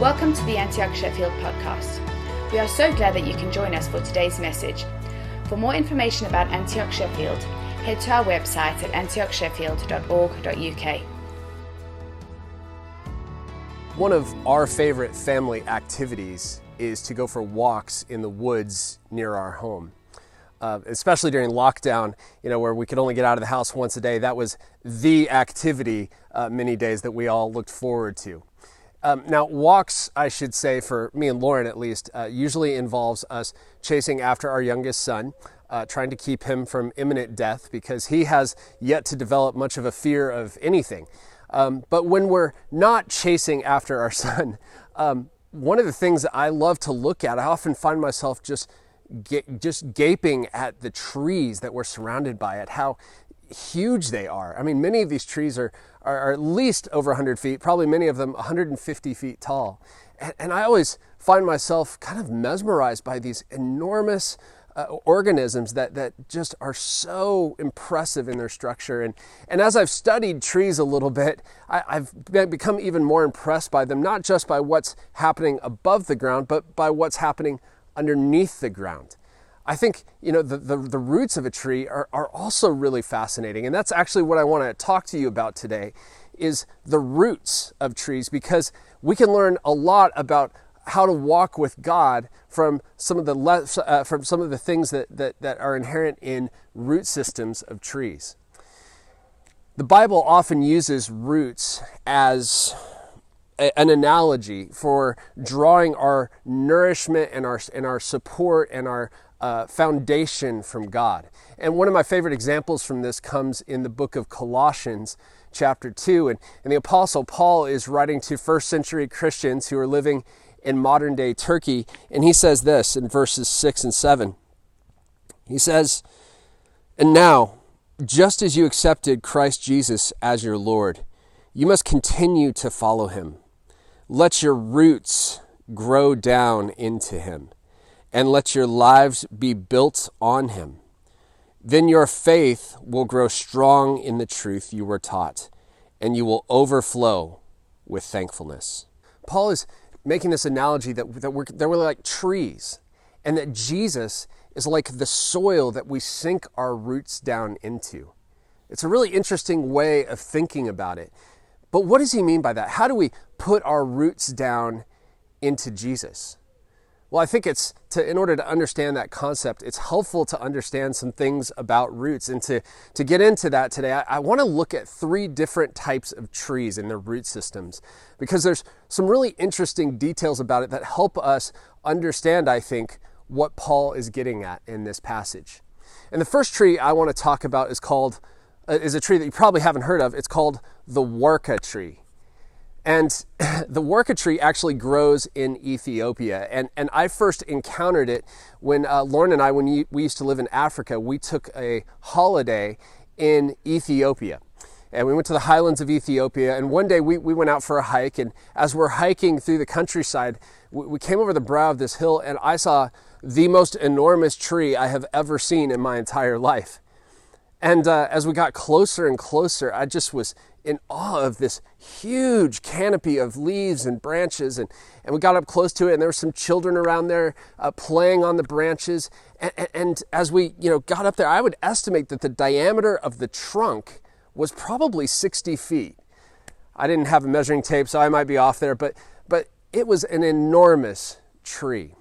Welcome to the Antioch Sheffield podcast. We are so glad that you can join us for today's message. For more information about Antioch Sheffield, head to our website at antiochsheffield.org.uk. One of our favorite family activities is to go for walks in the woods near our home. Uh, especially during lockdown, you know, where we could only get out of the house once a day. That was the activity uh, many days that we all looked forward to. Um, now, walks, I should say, for me and Lauren at least, uh, usually involves us chasing after our youngest son, uh, trying to keep him from imminent death because he has yet to develop much of a fear of anything. Um, but when we're not chasing after our son, um, one of the things I love to look at, I often find myself just just gaping at the trees that we're surrounded by, at how huge they are. I mean, many of these trees are, are, are at least over 100 feet, probably many of them 150 feet tall. And, and I always find myself kind of mesmerized by these enormous uh, organisms that, that just are so impressive in their structure. And, and as I've studied trees a little bit, I, I've become even more impressed by them, not just by what's happening above the ground, but by what's happening underneath the ground. I think you know the, the, the, roots of a tree are, are also really fascinating, and that's actually what I want to talk to you about today is the roots of trees because we can learn a lot about how to walk with God from some of the le- uh, from some of the things that, that, that are inherent in root systems of trees. The Bible often uses roots as an analogy for drawing our nourishment and our and our support and our uh, foundation from God. And one of my favorite examples from this comes in the book of Colossians, chapter 2. And, and the Apostle Paul is writing to first century Christians who are living in modern day Turkey. And he says this in verses 6 and 7. He says, And now, just as you accepted Christ Jesus as your Lord, you must continue to follow him. Let your roots grow down into him and let your lives be built on him. Then your faith will grow strong in the truth you were taught, and you will overflow with thankfulness. Paul is making this analogy that, that, we're, that we're like trees, and that Jesus is like the soil that we sink our roots down into. It's a really interesting way of thinking about it. But what does he mean by that? How do we put our roots down into Jesus? Well, I think it's to, in order to understand that concept, it's helpful to understand some things about roots. And to, to get into that today, I, I want to look at three different types of trees and their root systems because there's some really interesting details about it that help us understand, I think, what Paul is getting at in this passage. And the first tree I want to talk about is called, uh, is a tree that you probably haven't heard of. It's called the Warka tree. And the warka tree actually grows in Ethiopia. And, and I first encountered it when uh, Lauren and I, when we used to live in Africa, we took a holiday in Ethiopia. And we went to the highlands of Ethiopia. And one day we, we went out for a hike. And as we're hiking through the countryside, we, we came over the brow of this hill and I saw the most enormous tree I have ever seen in my entire life. And uh, as we got closer and closer, I just was in awe of this huge canopy of leaves and branches. And, and we got up close to it, and there were some children around there uh, playing on the branches. And, and, as we you know, got up there, I would estimate that the diameter of the trunk was probably 60 feet. I didn't have a measuring tape, so I might be off there, but, but it was an enormous tree.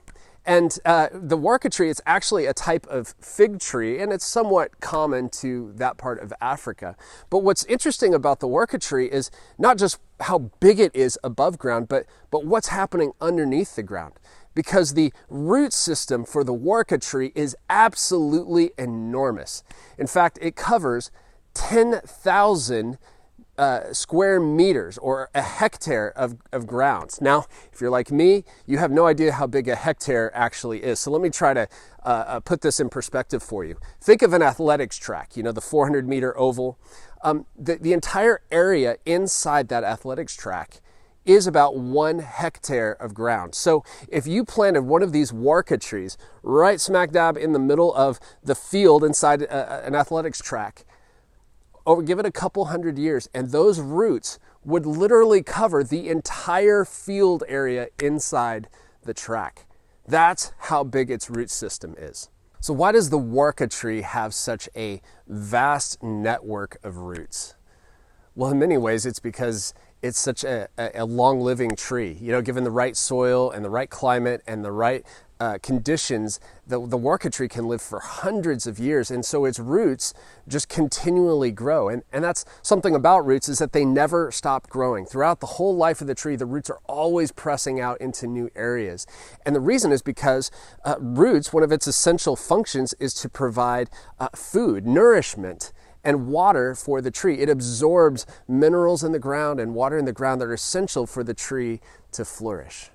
And uh, the warka tree is actually a type of fig tree, and it's somewhat common to that part of Africa. But what's interesting about the warka tree is not just how big it is above ground, but, but what's happening underneath the ground. Because the root system for the warka tree is absolutely enormous. In fact, it covers 10,000 uh, square meters or a hectare of, of grounds. Now, if you're like me, you have no idea how big a hectare actually is. So let me try to uh, uh, put this in perspective for you. Think of an athletics track, you know, the 400 meter oval. Um, the, the entire area inside that athletics track is about one hectare of ground. So if you planted one of these warka trees right smack dab in the middle of the field inside a, uh, an athletics track, over give it a couple hundred years and those roots would literally cover the entire field area inside the track. That's how big its root system is. So, why does the Warka tree have such a vast network of roots? Well, in many ways, it's because it's such a, a, long living tree. You know, given the right soil and the right climate and the right uh, conditions, the, the Warka tree can live for hundreds of years. And so its roots just continually grow. And, and that's something about roots is that they never stop growing. Throughout the whole life of the tree, the roots are always pressing out into new areas. And the reason is because uh, roots, one of its essential functions is to provide uh, food, nourishment and water for the tree. It absorbs minerals in the ground and water in the ground that are essential for the tree to flourish.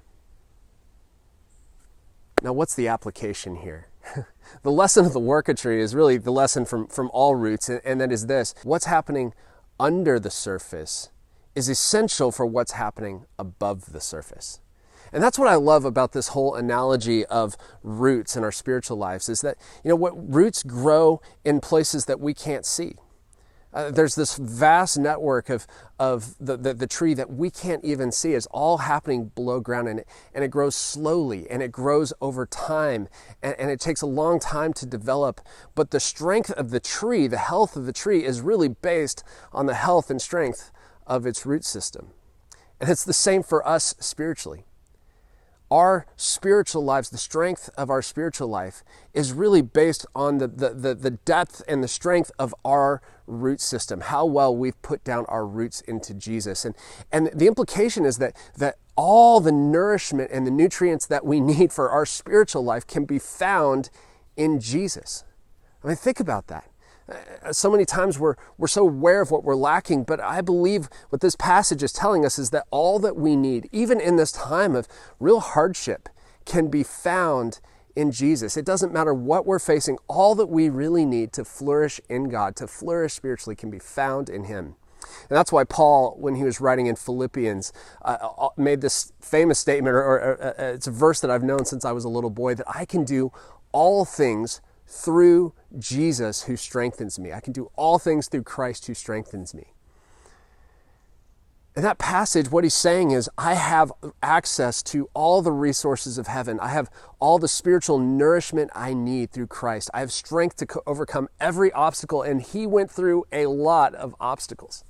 Now, what's the application here? the lesson of the Warka tree is really the lesson from, from all roots, and, and that is this what's happening under the surface is essential for what's happening above the surface. And that's what I love about this whole analogy of roots in our spiritual lives is that, you know, what roots grow in places that we can't see. Uh, there's this vast network of, of the, the, the, tree that we can't even see. It's all happening below ground and it, and it grows slowly and it grows over time and, and it takes a long time to develop. But the strength of the tree, the health of the tree, is really based on the health and strength of its root system. And it's the same for us spiritually our spiritual lives, the strength of our spiritual life, is really based on the, the, the, the, depth and the strength of our root system, how well we've put down our roots into Jesus. And, and the implication is that, that all the nourishment and the nutrients that we need for our spiritual life can be found in Jesus. I mean, think about that. Uh, so many times we're, we're so aware of what we're lacking, but I believe what this passage is telling us is that all that we need, even in this time of real hardship, can be found in Jesus. It doesn't matter what we're facing, all that we really need to flourish in God, to flourish spiritually, can be found in Him. And that's why Paul, when he was writing in Philippians, uh, uh made this famous statement, or, or, or uh, it's a verse that I've known since I was a little boy, that I can do all things through Jesus who strengthens me. I can do all things through Christ who strengthens me. In that passage, what he's saying is, I have access to all the resources of heaven. I have all the spiritual nourishment I need through Christ. I have strength to overcome every obstacle, and he went through a lot of obstacles.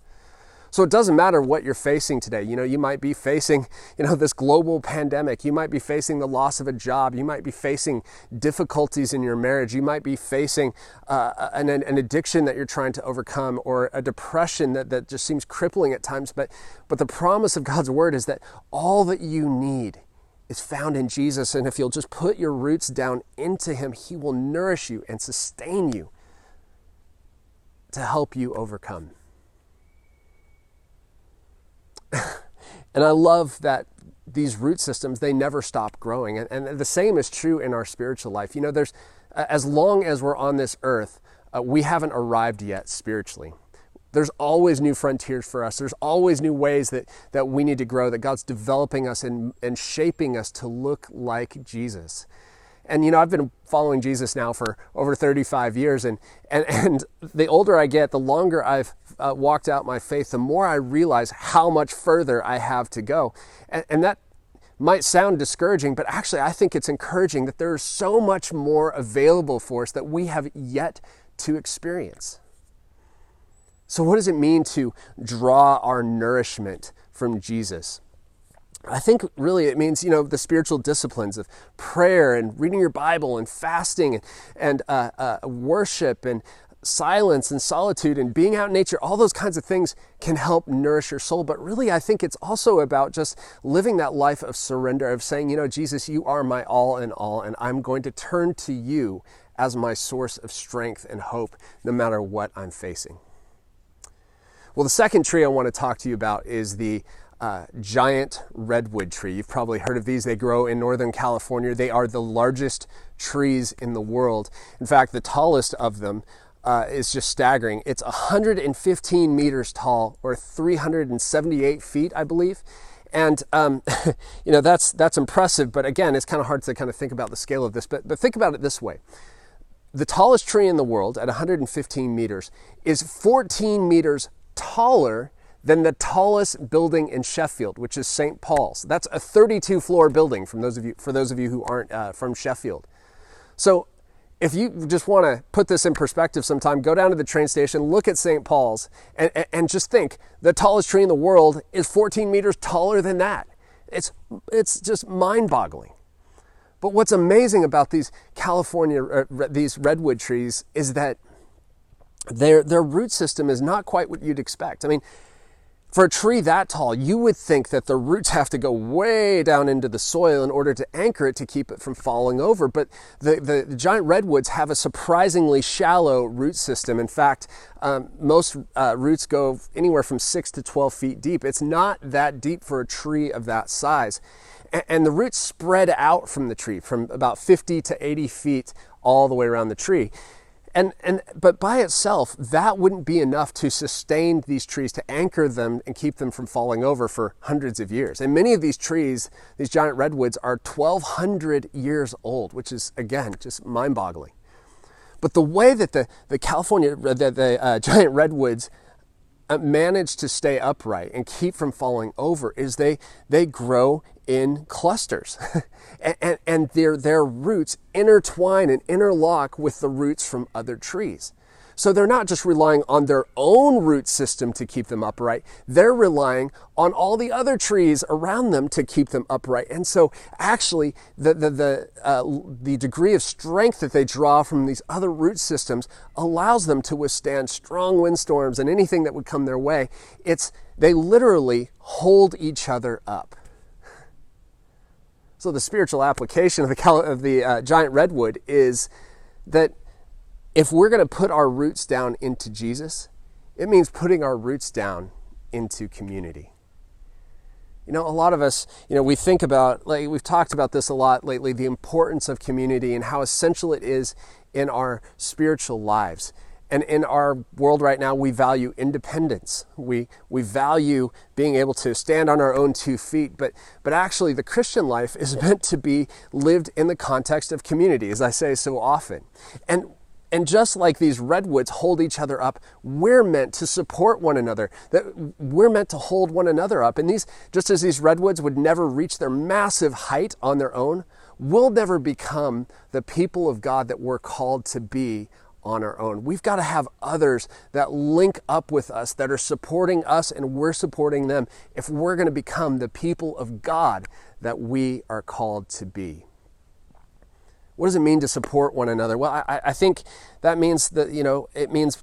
So it doesn't matter what you're facing today. You know, you might be facing, you know, this global pandemic. You might be facing the loss of a job. You might be facing difficulties in your marriage. You might be facing uh, an, an addiction that you're trying to overcome or a depression that, that just seems crippling at times. But, but the promise of God's word is that all that you need is found in Jesus. And if you'll just put your roots down into Him, He will nourish you and sustain you to help you overcome. and I love that these root systems, they never stop growing. And, and, the same is true in our spiritual life. You know, there's, as long as we're on this earth, uh, we haven't arrived yet spiritually. There's always new frontiers for us. There's always new ways that, that we need to grow, that God's developing us and, and shaping us to look like Jesus. And you know, I've been following Jesus now for over 35 years, and and and the older I get, the longer I've uh, walked out my faith, the more I realize how much further I have to go, and, and that might sound discouraging, but actually, I think it's encouraging that there is so much more available for us that we have yet to experience. So, what does it mean to draw our nourishment from Jesus? I think really it means, you know, the spiritual disciplines of prayer and reading your Bible and fasting and, and uh, uh, worship and silence and solitude and being out in nature, all those kinds of things can help nourish your soul. But really, I think it's also about just living that life of surrender, of saying, you know, Jesus, you are my all in all, and I'm going to turn to you as my source of strength and hope no matter what I'm facing. Well, the second tree I want to talk to you about is the uh, giant redwood tree. You've probably heard of these. They grow in Northern California. They are the largest trees in the world. In fact, the tallest of them uh, is just staggering. It's 115 meters tall, or 378 feet, I believe. And um, you know that's that's impressive, but again, it's kind of hard to kind of think about the scale of this. But but think about it this way: the tallest tree in the world at 115 meters is 14 meters taller than the tallest building in Sheffield, which is St. Paul's. That's a 32 floor building from those of you, for those of you who aren't uh, from Sheffield. So if you just want to put this in perspective sometime, go down to the train station, look at St. Paul's, and, and just think the tallest tree in the world is 14 meters taller than that. It's, it's just mind boggling. But what's amazing about these California, uh, these redwood trees is that their, their root system is not quite what you'd expect. I mean, for a tree that tall, you would think that the roots have to go way down into the soil in order to anchor it to keep it from falling over. But the, the, the giant redwoods have a surprisingly shallow root system. In fact, um, most uh, roots go anywhere from 6 to 12 feet deep. It's not that deep for a tree of that size. And, and the roots spread out from the tree from about 50 to 80 feet all the way around the tree. And, and, but by itself, that wouldn't be enough to sustain these trees, to anchor them and keep them from falling over for hundreds of years. And many of these trees, these giant redwoods, are 1,200 years old, which is, again, just mind boggling. But the way that the, the California, the, the uh, giant redwoods uh, manage to stay upright and keep from falling over is they, they grow in clusters. and, and, and their, their roots intertwine and interlock with the roots from other trees. So they're not just relying on their own root system to keep them upright, they're relying on all the other trees around them to keep them upright. And so actually, the, the, the, uh, the degree of strength that they draw from these other root systems allows them to withstand strong windstorms and anything that would come their way. It's, they literally hold each other up. So the spiritual application of the, of the uh, giant redwood is that if we're going to put our roots down into Jesus, it means putting our roots down into community. You know, a lot of us, you know, we think about, like we've talked about this a lot lately, the importance of community and how essential it is in our spiritual lives. And in our world right now, we value independence. We, we value being able to stand on our own two feet. But, but actually, the Christian life is meant to be lived in the context of community, as I say so often. And, and just like these redwoods hold each other up, we're meant to support one another. That we're meant to hold one another up. And these, just as these redwoods would never reach their massive height on their own, we'll never become the people of God that we're called to be on our own. We've got to have others that link up with us, that are supporting us, and we're supporting them if we're going to become the people of God that we are called to be. What does it mean to support one another? Well, I, I think that means that, you know, it means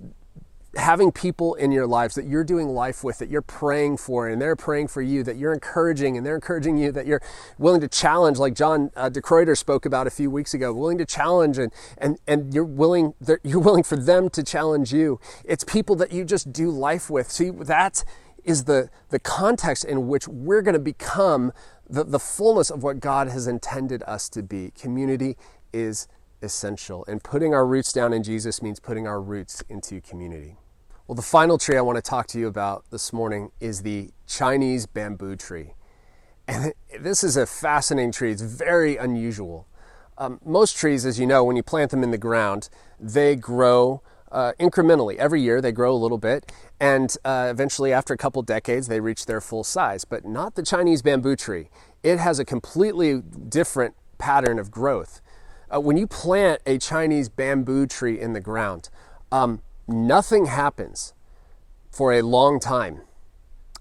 having people in your lives that you're doing life with, that you're praying for, and they're praying for you, that you're encouraging, and they're encouraging you, that you're willing to challenge, like John uh, DeCreuter spoke about a few weeks ago, willing to challenge, and and and you're willing you're willing for them to challenge you. It's people that you just do life with. See, that is the the context in which we're going to become the, the fullness of what God has intended us to be. Community is essential. And putting our roots down in Jesus means putting our roots into community. Well, the final tree I want to talk to you about this morning is the Chinese bamboo tree. And this is a fascinating tree. It's very unusual. Um, most trees, as you know, when you plant them in the ground, they grow uh, incrementally. Every year they grow a little bit, and uh, eventually, after a couple decades, they reach their full size. But not the Chinese bamboo tree. It has a completely different pattern of growth. Uh, when you plant a Chinese bamboo tree in the ground, um, nothing happens for a long time.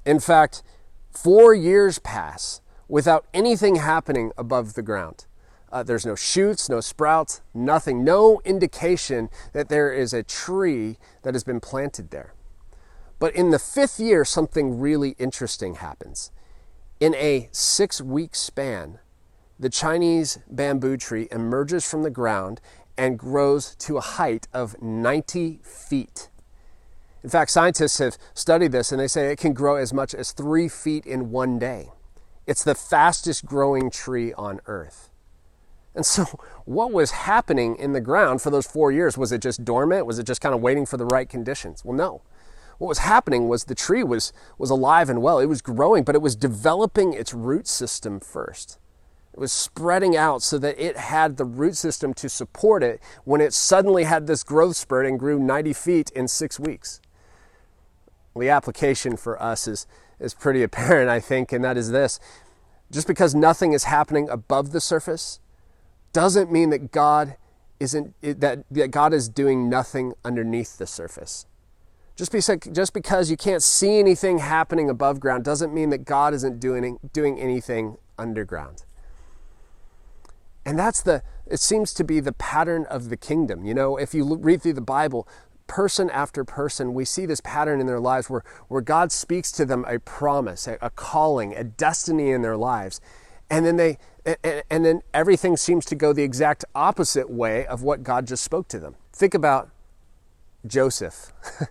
In fact, four years pass without anything happening above the ground. Uh, there's no shoots, no sprouts, nothing, no indication that there is a tree that has been planted there. But in the fifth year, something really interesting happens. In a six week span, the Chinese bamboo tree emerges from the ground and grows to a height of 90 feet. In fact, scientists have studied this and they say it can grow as much as three feet in one day. It's the fastest growing tree on earth. And so, what was happening in the ground for those four years? Was it just dormant? Was it just kind of waiting for the right conditions? Well, no. What was happening was the tree was, was alive and well. It was growing, but it was developing its root system first. It was spreading out so that it had the root system to support it when it suddenly had this growth spurt and grew 90 feet in six weeks. the application for us is, is pretty apparent, I think, and that is this. Just because nothing is happening above the surface doesn't mean that God isn't that, that God is doing nothing underneath the surface. Just because, just because you can't see anything happening above ground doesn't mean that God isn't doing, doing anything underground. And that's the, it seems to be the pattern of the kingdom. You know, if you read through the Bible, person after person, we see this pattern in their lives where, where God speaks to them a promise, a, a calling, a destiny in their lives. And then they and, and then everything seems to go the exact opposite way of what God just spoke to them. Think about Joseph.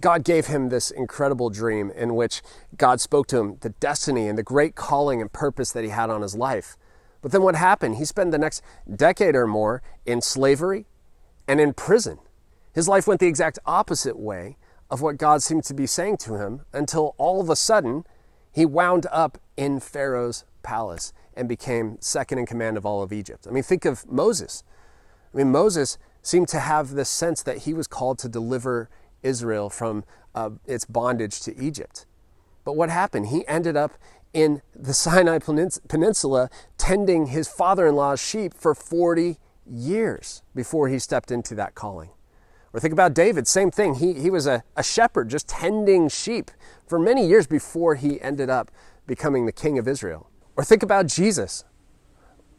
God gave him this incredible dream in which God spoke to him the destiny and the great calling and purpose that he had on his life. But then what happened? He spent the next decade or more in slavery and in prison. His life went the exact opposite way of what God seemed to be saying to him until all of a sudden he wound up in Pharaoh's palace and became second in command of all of Egypt. I mean, think of Moses. I mean, Moses seemed to have this sense that he was called to deliver Israel from uh, its bondage to Egypt. But what happened? He ended up in the Sinai Peninsula tending his father in law's sheep for 40 years before he stepped into that calling. Or think about David, same thing. He, he was a, a shepherd just tending sheep for many years before he ended up becoming the king of Israel. Or think about Jesus.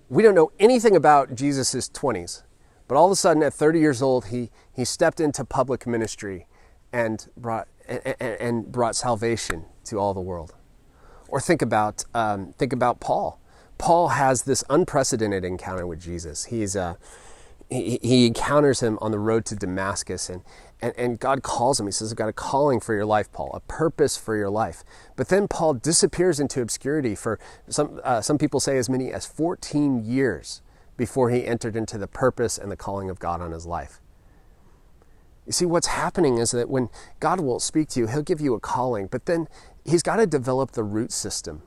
We don't know anything about Jesus' 20s, but all of a sudden at 30 years old, he, he stepped into public ministry and brought, and, and brought salvation to all the world. Or think about, um, think about Paul. Paul has this unprecedented encounter with Jesus. He's, uh, he, he encounters him on the road to Damascus, and, and, and God calls him. He says, I've got a calling for your life, Paul, a purpose for your life. But then Paul disappears into obscurity for some, uh, some people say as many as 14 years before he entered into the purpose and the calling of God on his life. You see, what's happening is that when God will speak to you, he'll give you a calling, but then he's got to develop the root system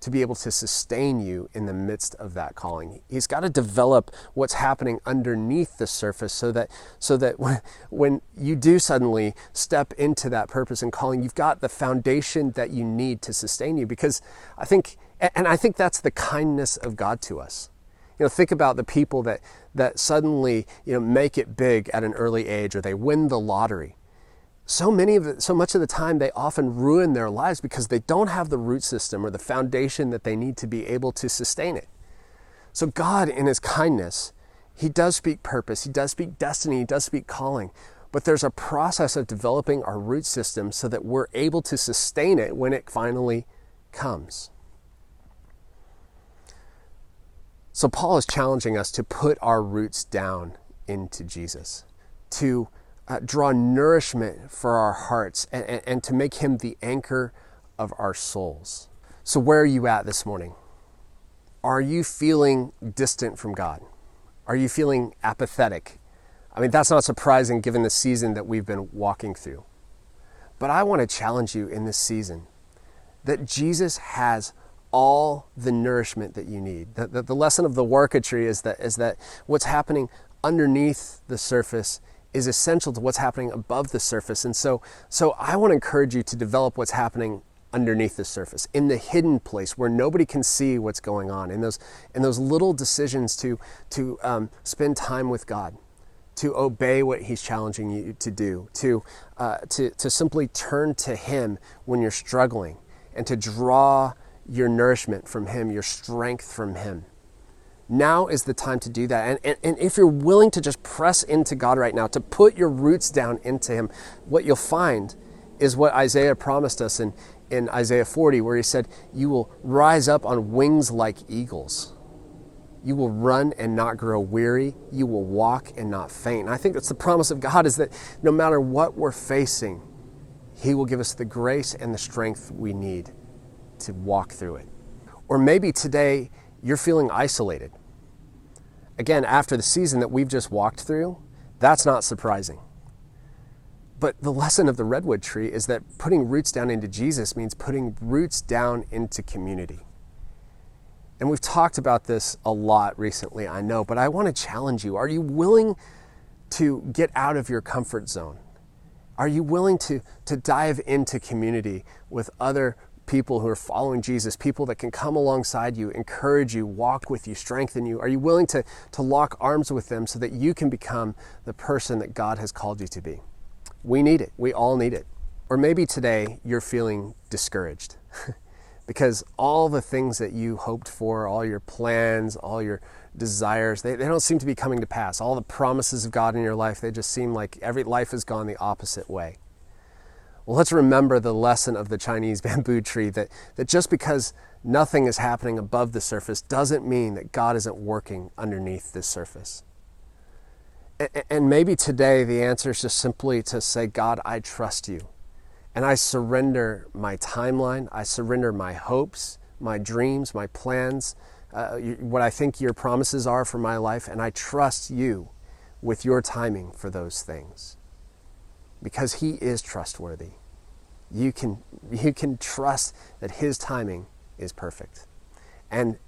to be able to sustain you in the midst of that calling. He's got to develop what's happening underneath the surface so that so that when, when you do suddenly step into that purpose and calling, you've got the foundation that you need to sustain you because I think and I think that's the kindness of God to us. You know, think about the people that that suddenly, you know, make it big at an early age or they win the lottery so many of it, so much of the time they often ruin their lives because they don't have the root system or the foundation that they need to be able to sustain it. So God in his kindness, he does speak purpose, he does speak destiny, he does speak calling, but there's a process of developing our root system so that we're able to sustain it when it finally comes. So Paul is challenging us to put our roots down into Jesus, to uh, draw nourishment for our hearts and, and, and to make Him the anchor of our souls. So, where are you at this morning? Are you feeling distant from God? Are you feeling apathetic? I mean, that's not surprising given the season that we've been walking through. But I want to challenge you in this season that Jesus has all the nourishment that you need. The, the, the lesson of the warka tree is that, is that what's happening underneath the surface is essential to what's happening above the surface. And so, so I want to encourage you to develop what's happening underneath the surface, in the hidden place where nobody can see what's going on, in those, in those little decisions to, to um, spend time with God, to obey what He's challenging you to do, to, uh, to, to simply turn to Him when you're struggling, and to draw your nourishment from Him, your strength from Him now is the time to do that. And, and, and, if you're willing to just press into God right now, to put your roots down into Him, what you'll find is what Isaiah promised us in, in Isaiah 40, where he said, You will rise up on wings like eagles. You will run and not grow weary. You will walk and not faint. And I think that's the promise of God is that no matter what we're facing, He will give us the grace and the strength we need to walk through it. Or maybe today you're feeling isolated again, after the season that we've just walked through, that's not surprising. But the lesson of the redwood tree is that putting roots down into Jesus means putting roots down into community. And we've talked about this a lot recently, I know, but I want to challenge you. Are you willing to get out of your comfort zone? Are you willing to, to dive into community with other people who are following Jesus, people that can come alongside you, encourage you, walk with you, strengthen you? Are you willing to, to lock arms with them so that you can become the person that God has called you to be? We need it. We all need it. Or maybe today you're feeling discouraged because all the things that you hoped for, all your plans, all your desires, they, they don't seem to be coming to pass. All the promises of God in your life, they just seem like every life has gone the opposite way. Well, let's remember the lesson of the Chinese bamboo tree that, that just because nothing is happening above the surface doesn't mean that God isn't working underneath this surface. And maybe today the answer is just simply to say, God, I trust you. And I surrender my timeline, I surrender my hopes, my dreams, my plans, uh, what I think your promises are for my life, and I trust you with your timing for those things because he is trustworthy. You can, you can trust that his timing is perfect. And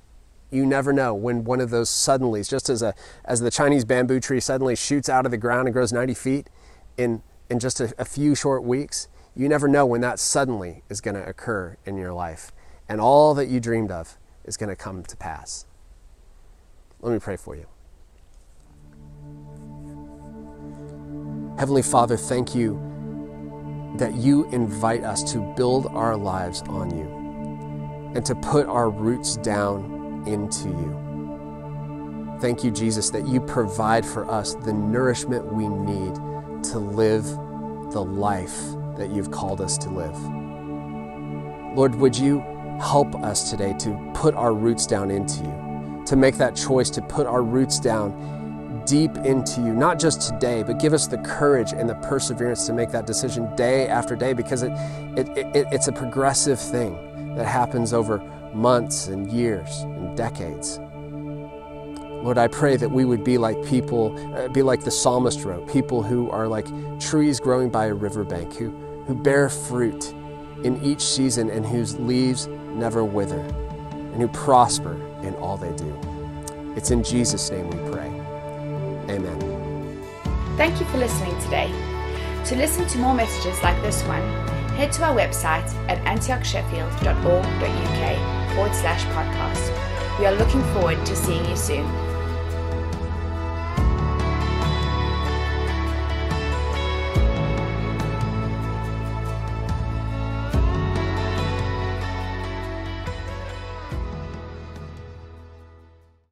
you never know when one of those suddenlies, just as, a, as the Chinese bamboo tree suddenly shoots out of the ground and grows 90 feet in, in just a, a few short weeks, you never know when that suddenly is going to occur in your life. And all that you dreamed of is going to come to pass. Let me pray for you. Heavenly Father, thank you that you invite us to build our lives on you and to put our roots down into you. Thank you, Jesus, that you provide for us the nourishment we need to live the life that you've called us to live. Lord, would you help us today to put our roots down into you, to make that choice to put our roots down deep into you, not just today, but give us the courage and the perseverance to make that decision day after day because it, it, it, it's a progressive thing that happens over months and years and decades. Lord, I pray that we would be like people, uh, be like the psalmist wrote, people who are like trees growing by a riverbank, who, who bear fruit in each season and whose leaves never wither, and who prosper in all they do. It's in Jesus' name we pray. Amen. Thank you for listening today. To listen to more messages like this one, head to our website at antiochsheffield.org.uk forward slash podcast. We are looking forward to seeing you soon.